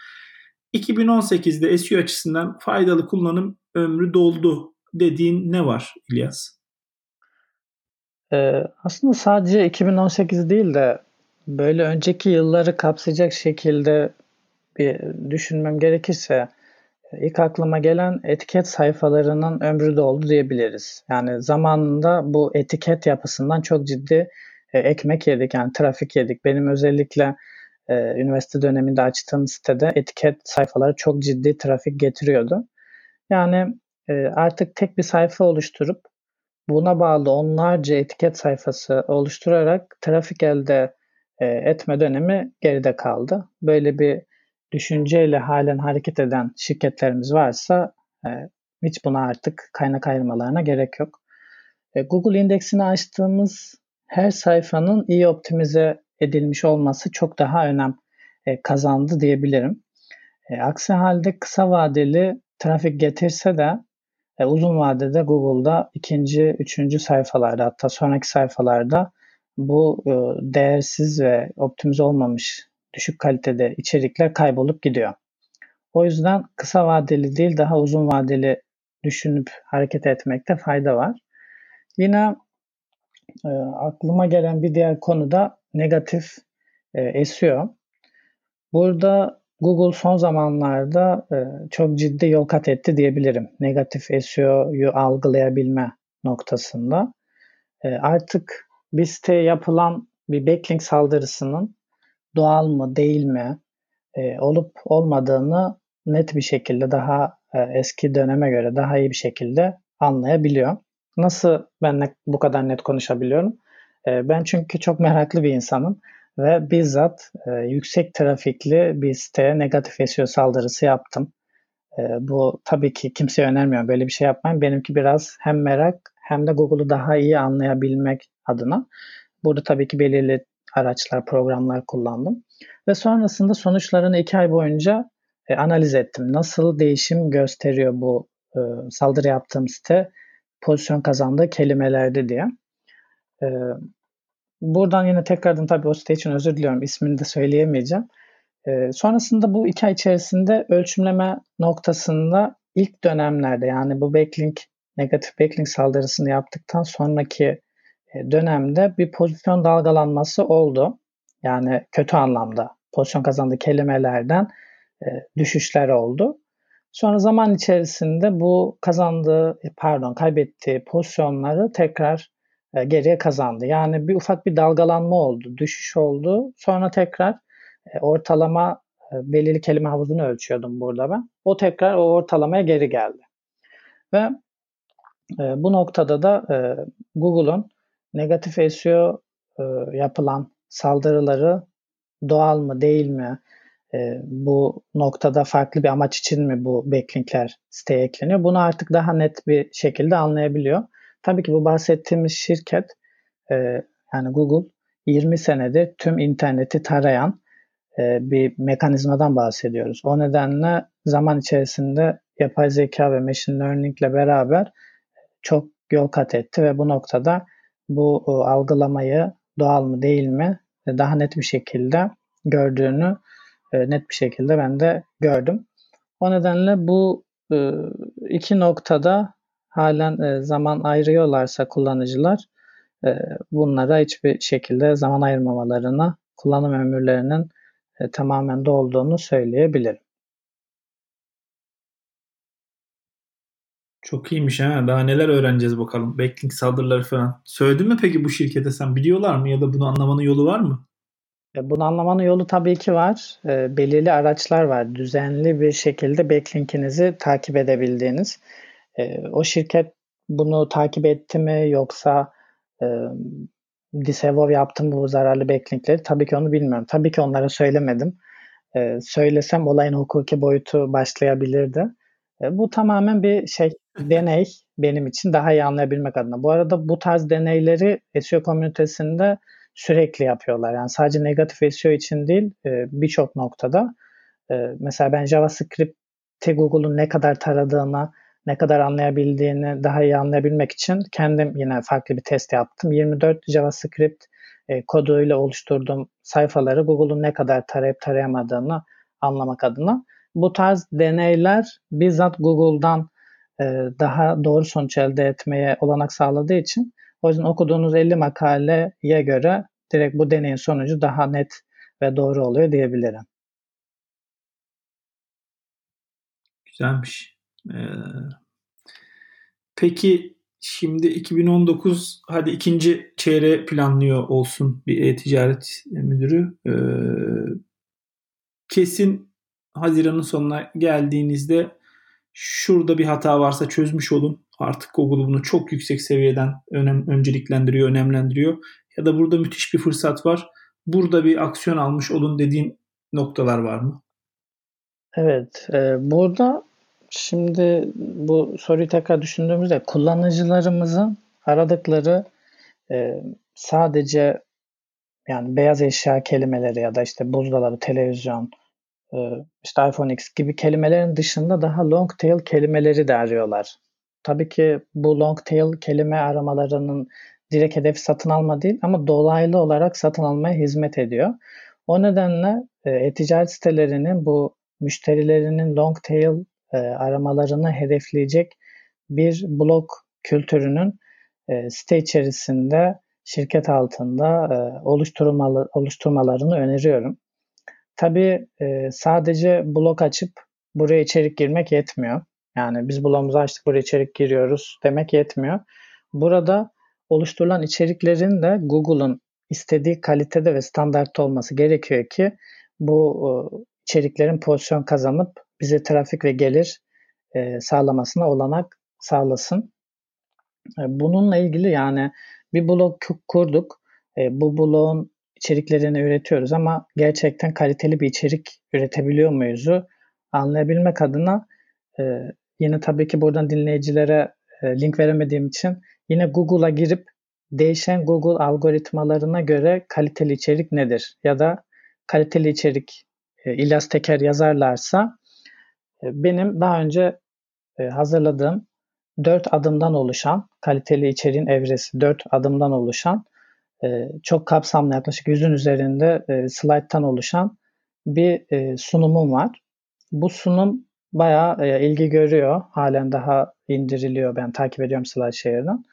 2018'de SEO açısından faydalı kullanım ömrü doldu dediğin ne var İlyas? Ee, aslında sadece 2018 değil de böyle önceki yılları kapsayacak şekilde bir düşünmem gerekirse ilk aklıma gelen etiket sayfalarının ömrü doldu diyebiliriz. Yani zamanında bu etiket yapısından çok ciddi e, ekmek yedik yani trafik yedik. Benim özellikle e, üniversite döneminde açtığım sitede etiket sayfaları çok ciddi trafik getiriyordu. Yani e, artık tek bir sayfa oluşturup buna bağlı onlarca etiket sayfası oluşturarak trafik elde e, etme dönemi geride kaldı. Böyle bir düşünceyle halen hareket eden şirketlerimiz varsa e, hiç buna artık kaynak ayırmalarına gerek yok. E, Google indeksini açtığımız her sayfanın iyi optimize edilmiş olması çok daha önem kazandı diyebilirim. Aksi halde kısa vadeli trafik getirse de e, uzun vadede Google'da ikinci, üçüncü sayfalarda hatta sonraki sayfalarda bu e, değersiz ve optimize olmamış düşük kalitede içerikler kaybolup gidiyor. O yüzden kısa vadeli değil daha uzun vadeli düşünüp hareket etmekte fayda var. Yine e, aklıma gelen bir diğer konu da negatif e, SEO. Burada Google son zamanlarda e, çok ciddi yol kat etti diyebilirim. Negatif SEO'yu algılayabilme noktasında. E, artık bir siteye yapılan bir backlink saldırısının doğal mı değil mi e, olup olmadığını net bir şekilde daha eski döneme göre daha iyi bir şekilde anlayabiliyor. Nasıl ben bu kadar net konuşabiliyorum? Ben çünkü çok meraklı bir insanım ve bizzat e, yüksek trafikli bir siteye negatif SEO saldırısı yaptım. E, bu tabii ki kimseye önermiyorum böyle bir şey yapmayın. Benimki biraz hem merak hem de Google'u daha iyi anlayabilmek adına. Burada tabii ki belirli araçlar, programlar kullandım. Ve sonrasında sonuçlarını iki ay boyunca e, analiz ettim. Nasıl değişim gösteriyor bu e, saldırı yaptığım site pozisyon kazandığı kelimelerde diye. E, buradan yine tekrardan tabii o site için özür diliyorum. İsmini de söyleyemeyeceğim. E, sonrasında bu iki ay içerisinde ölçümleme noktasında ilk dönemlerde yani bu backlink negatif backlink saldırısını yaptıktan sonraki e, dönemde bir pozisyon dalgalanması oldu. Yani kötü anlamda pozisyon kazandığı kelimelerden e, düşüşler oldu. Sonra zaman içerisinde bu kazandığı, e, pardon kaybettiği pozisyonları tekrar geriye kazandı. Yani bir ufak bir dalgalanma oldu, düşüş oldu. Sonra tekrar ortalama belirli kelime havuzunu ölçüyordum burada ben. O tekrar o ortalamaya geri geldi. Ve bu noktada da Google'un negatif SEO e, yapılan saldırıları doğal mı değil mi? E, bu noktada farklı bir amaç için mi bu backlinkler siteye ekleniyor? Bunu artık daha net bir şekilde anlayabiliyor. Tabii ki bu bahsettiğimiz şirket e, yani Google 20 senedir tüm interneti tarayan e, bir mekanizmadan bahsediyoruz. O nedenle zaman içerisinde yapay zeka ve machine learning ile beraber çok yol kat etti ve bu noktada bu e, algılamayı doğal mı değil mi e, daha net bir şekilde gördüğünü e, net bir şekilde ben de gördüm. O nedenle bu iki noktada halen zaman ayırıyorlarsa kullanıcılar bunlara hiçbir şekilde zaman ayırmamalarına kullanım ömürlerinin tamamen dolduğunu söyleyebilirim. Çok iyiymiş ha. Daha neler öğreneceğiz bakalım. Backlink saldırıları falan. Söyledin mi peki bu şirkete sen? Biliyorlar mı ya da bunu anlamanın yolu var mı? E, bunu anlamanın yolu tabii ki var. E, belirli araçlar var. Düzenli bir şekilde backlinkinizi takip edebildiğiniz. E, o şirket bunu takip etti mi yoksa e, disavow yaptı mı bu zararlı backlinkleri? Tabii ki onu bilmiyorum. Tabii ki onlara söylemedim. E, söylesem olayın hukuki boyutu başlayabilirdi. E, bu tamamen bir şey (laughs) deney benim için daha iyi anlayabilmek adına. Bu arada bu tarz deneyleri SEO komünitesinde sürekli yapıyorlar. Yani sadece negatif SEO için değil e, birçok noktada. E, mesela ben JavaScript'i Google'un ne kadar taradığını, ne kadar anlayabildiğini daha iyi anlayabilmek için kendim yine farklı bir test yaptım. 24 JavaScript e, koduyla oluşturduğum sayfaları Google'un ne kadar tarayıp tarayamadığını anlamak adına. Bu tarz deneyler bizzat Google'dan e, daha doğru sonuç elde etmeye olanak sağladığı için o yüzden okuduğunuz 50 makaleye göre direkt bu deneyin sonucu daha net ve doğru oluyor diyebilirim. Güzelmiş. Ee, peki şimdi 2019 hadi ikinci çeyreğe planlıyor olsun bir e-ticaret müdürü. Ee, kesin Haziran'ın sonuna geldiğinizde şurada bir hata varsa çözmüş olun. Artık Google bunu çok yüksek seviyeden önem, önceliklendiriyor, önemlendiriyor. Ya da burada müthiş bir fırsat var. Burada bir aksiyon almış olun dediğin noktalar var mı? Evet, e, burada şimdi bu soruyu tekrar düşündüğümüzde kullanıcılarımızın aradıkları e, sadece yani beyaz eşya kelimeleri ya da işte buzdolabı, televizyon, e, işte iPhone X gibi kelimelerin dışında daha long tail kelimeleri de arıyorlar. Tabii ki bu long tail kelime aramalarının direkt hedef satın alma değil ama dolaylı olarak satın almaya hizmet ediyor. O nedenle e, e-ticaret sitelerinin bu müşterilerinin long tail e, aramalarını hedefleyecek bir blog kültürünün e, site içerisinde şirket altında e, oluşturmalı, oluşturmalarını öneriyorum. Tabii e, sadece blog açıp buraya içerik girmek yetmiyor. Yani biz blogumuzu açtık buraya içerik giriyoruz demek yetmiyor. Burada oluşturulan içeriklerin de Google'un istediği kalitede ve standartta olması gerekiyor ki bu içeriklerin pozisyon kazanıp bize trafik ve gelir e, sağlamasına olanak sağlasın. E, bununla ilgili yani bir blog kurduk. Bu blogun içeriklerini üretiyoruz ama gerçekten kaliteli bir içerik üretebiliyor muyuzu anlayabilmek adına yine tabii ki buradan dinleyicilere link veremediğim için Yine Google'a girip değişen Google algoritmalarına göre kaliteli içerik nedir? Ya da kaliteli içerik e, İlyas Teker yazarlarsa e, benim daha önce e, hazırladığım dört adımdan oluşan kaliteli içeriğin evresi dört adımdan oluşan e, çok kapsamlı yaklaşık yüzün üzerinde e, slayttan oluşan bir e, sunumum var. Bu sunum bayağı e, ilgi görüyor. Halen daha indiriliyor. Ben takip ediyorum SlideShare'dan.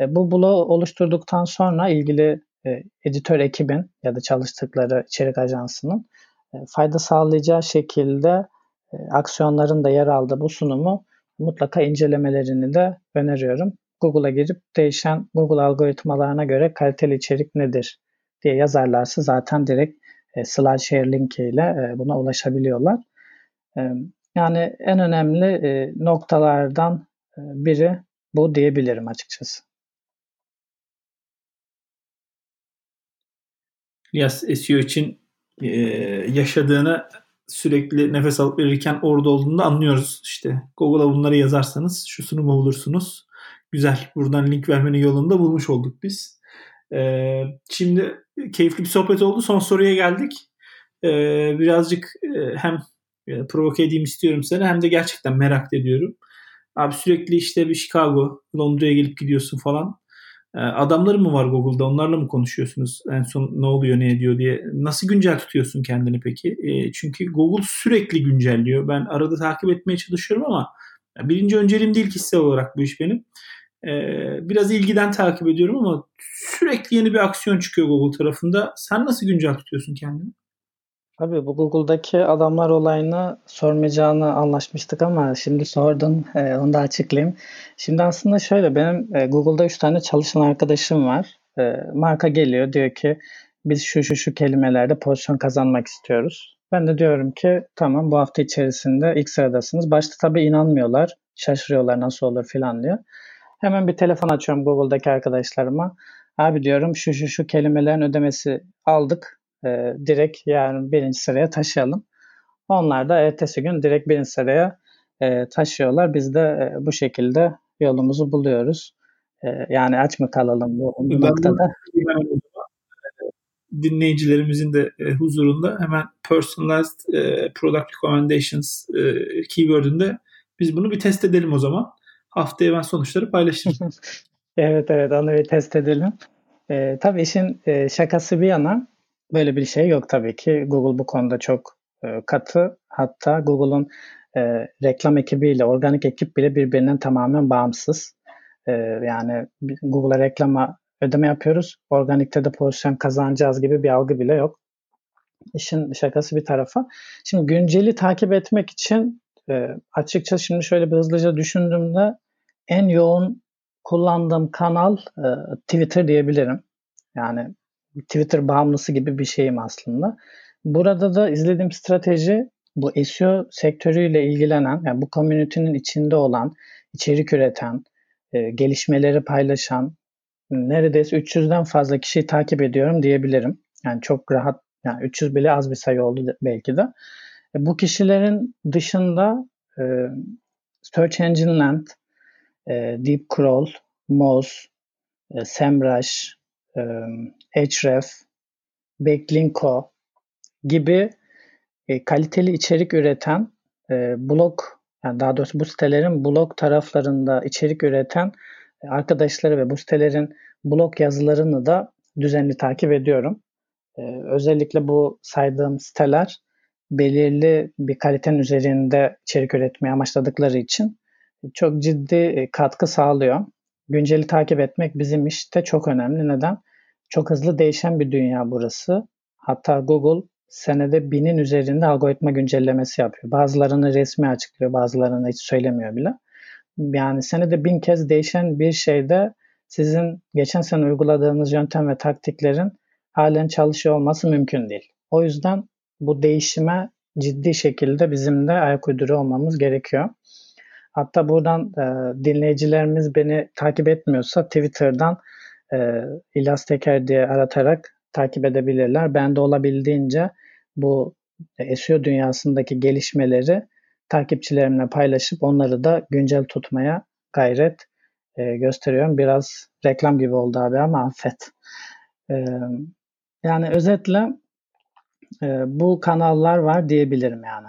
E, bu bloğu oluşturduktan sonra ilgili e, editör ekibin ya da çalıştıkları içerik ajansının e, fayda sağlayacağı şekilde e, aksiyonların da yer aldığı bu sunumu mutlaka incelemelerini de öneriyorum. Google'a girip değişen Google algoritmalarına göre kaliteli içerik nedir diye yazarlarsa zaten direkt e, SlideShare linkiyle e, buna ulaşabiliyorlar. E, yani en önemli e, noktalardan e, biri bu diyebilirim açıkçası. Yas SEO için e, yaşadığını sürekli nefes alıp verirken orada olduğunu anlıyoruz. İşte Google'a bunları yazarsanız şu sunumu bulursunuz. Güzel. Buradan link vermenin yolunu da bulmuş olduk biz. Ee, şimdi keyifli bir sohbet oldu. Son soruya geldik. Ee, birazcık e, hem e, provoke edeyim istiyorum seni hem de gerçekten merak ediyorum. Abi sürekli işte bir Chicago, Londra'ya gelip gidiyorsun falan. Ee, adamları mı var Google'da? Onlarla mı konuşuyorsunuz? En son ne oluyor, ne ediyor diye. Nasıl güncel tutuyorsun kendini peki? E, çünkü Google sürekli güncelliyor. Ben arada takip etmeye çalışıyorum ama birinci önceliğim değil kişisel olarak bu iş benim. E, biraz ilgiden takip ediyorum ama sürekli yeni bir aksiyon çıkıyor Google tarafında. Sen nasıl güncel tutuyorsun kendini? Tabii bu Google'daki adamlar olayını sormayacağını anlaşmıştık ama şimdi sordun. E, onu da açıklayayım. Şimdi aslında şöyle benim e, Google'da 3 tane çalışan arkadaşım var. E, marka geliyor diyor ki biz şu şu şu kelimelerde pozisyon kazanmak istiyoruz. Ben de diyorum ki tamam bu hafta içerisinde ilk sıradasınız. Başta tabii inanmıyorlar. Şaşırıyorlar nasıl olur filan diyor. Hemen bir telefon açıyorum Google'daki arkadaşlarıma. Abi diyorum şu şu şu kelimelerin ödemesi aldık e, direkt yani birinci sıraya taşıyalım. Onlar da ertesi gün direkt birinci sıraya e, taşıyorlar. Biz de e, bu şekilde yolumuzu buluyoruz. E, yani aç mı kalalım bu, bu noktada? dinleyicilerimizin de e, huzurunda hemen personalized e, product recommendations e, keyword'ünde biz bunu bir test edelim o zaman. Haftaya ben sonuçları paylaşırım. (laughs) evet evet onu bir test edelim. E, tabii işin e, şakası bir yana böyle bir şey yok tabii ki. Google bu konuda çok e, katı. Hatta Google'un e, reklam ekibiyle organik ekip bile birbirinden tamamen bağımsız. E, yani Google'a reklama ödeme yapıyoruz. Organikte de pozisyon kazanacağız gibi bir algı bile yok. İşin şakası bir tarafa. Şimdi günceli takip etmek için e, açıkçası şimdi şöyle bir hızlıca düşündüğümde en yoğun kullandığım kanal e, Twitter diyebilirim. Yani Twitter bağımlısı gibi bir şeyim aslında. Burada da izlediğim strateji bu SEO sektörüyle ilgilenen, yani bu community'nin içinde olan, içerik üreten, e, gelişmeleri paylaşan, neredeyse 300'den fazla kişiyi takip ediyorum diyebilirim. Yani çok rahat, yani 300 bile az bir sayı oldu belki de. E, bu kişilerin dışında e, Search Engine Land, e, Deep Crawl, Moz, e, SEMrush, Href, Backlinko gibi e, kaliteli içerik üreten e, blog yani daha doğrusu bu sitelerin blog taraflarında içerik üreten e, arkadaşları ve bu sitelerin blog yazılarını da düzenli takip ediyorum. Özellikle bu saydığım siteler belirli bir kalitenin üzerinde içerik üretmeye amaçladıkları için çok ciddi katkı sağlıyor. Günceli takip etmek bizim işte çok önemli. Neden? Çok hızlı değişen bir dünya burası. Hatta Google senede binin üzerinde algoritma güncellemesi yapıyor. Bazılarını resmi açıklıyor, bazılarını hiç söylemiyor bile. Yani senede bin kez değişen bir şeyde sizin geçen sene uyguladığınız yöntem ve taktiklerin halen çalışıyor olması mümkün değil. O yüzden bu değişime ciddi şekilde bizim de ayak uyduruyor olmamız gerekiyor. Hatta buradan e, dinleyicilerimiz beni takip etmiyorsa Twitter'dan e, İlyas Teker diye aratarak takip edebilirler. Ben de olabildiğince bu SEO dünyasındaki gelişmeleri takipçilerimle paylaşıp onları da güncel tutmaya gayret e, gösteriyorum. Biraz reklam gibi oldu abi ama affet. E, yani özetle e, bu kanallar var diyebilirim yani.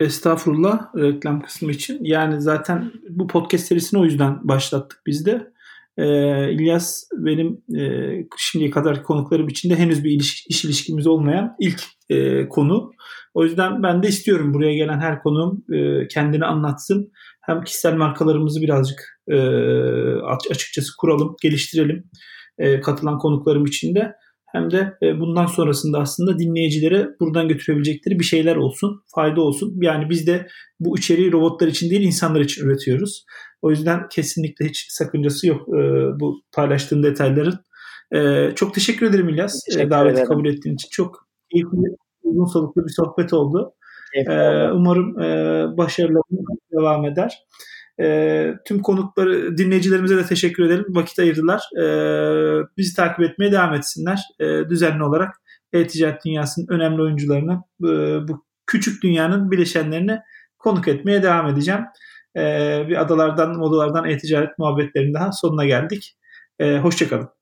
Estağfurullah reklam kısmı için. Yani zaten bu podcast serisini o yüzden başlattık biz de. Ee, İlyas benim e, şimdiye kadar konuklarım içinde henüz bir iliş, iş ilişkimiz olmayan ilk e, konu. O yüzden ben de istiyorum buraya gelen her konuğum e, kendini anlatsın. Hem kişisel markalarımızı birazcık e, açıkçası kuralım, geliştirelim e, katılan konuklarım için de hem de e, bundan sonrasında aslında dinleyicilere buradan götürebilecekleri bir şeyler olsun, fayda olsun. Yani biz de bu içeriği robotlar için değil insanlar için üretiyoruz. O yüzden kesinlikle hiç sakıncası yok e, bu paylaştığın detayların. E, çok teşekkür ederim İlyas. Teşekkür daveti ederim. kabul ettiğin için. Çok keyifli, uzun soluklu bir sohbet oldu. umarım başarılarına devam eder. E, tüm konukları, dinleyicilerimize de teşekkür edelim. Vakit ayırdılar. E, bizi takip etmeye devam etsinler. E, düzenli olarak e-ticaret dünyasının önemli oyuncularını, e, bu küçük dünyanın bileşenlerini konuk etmeye devam edeceğim. E, bir adalardan, modalardan e-ticaret muhabbetlerinin daha sonuna geldik. E, hoşçakalın.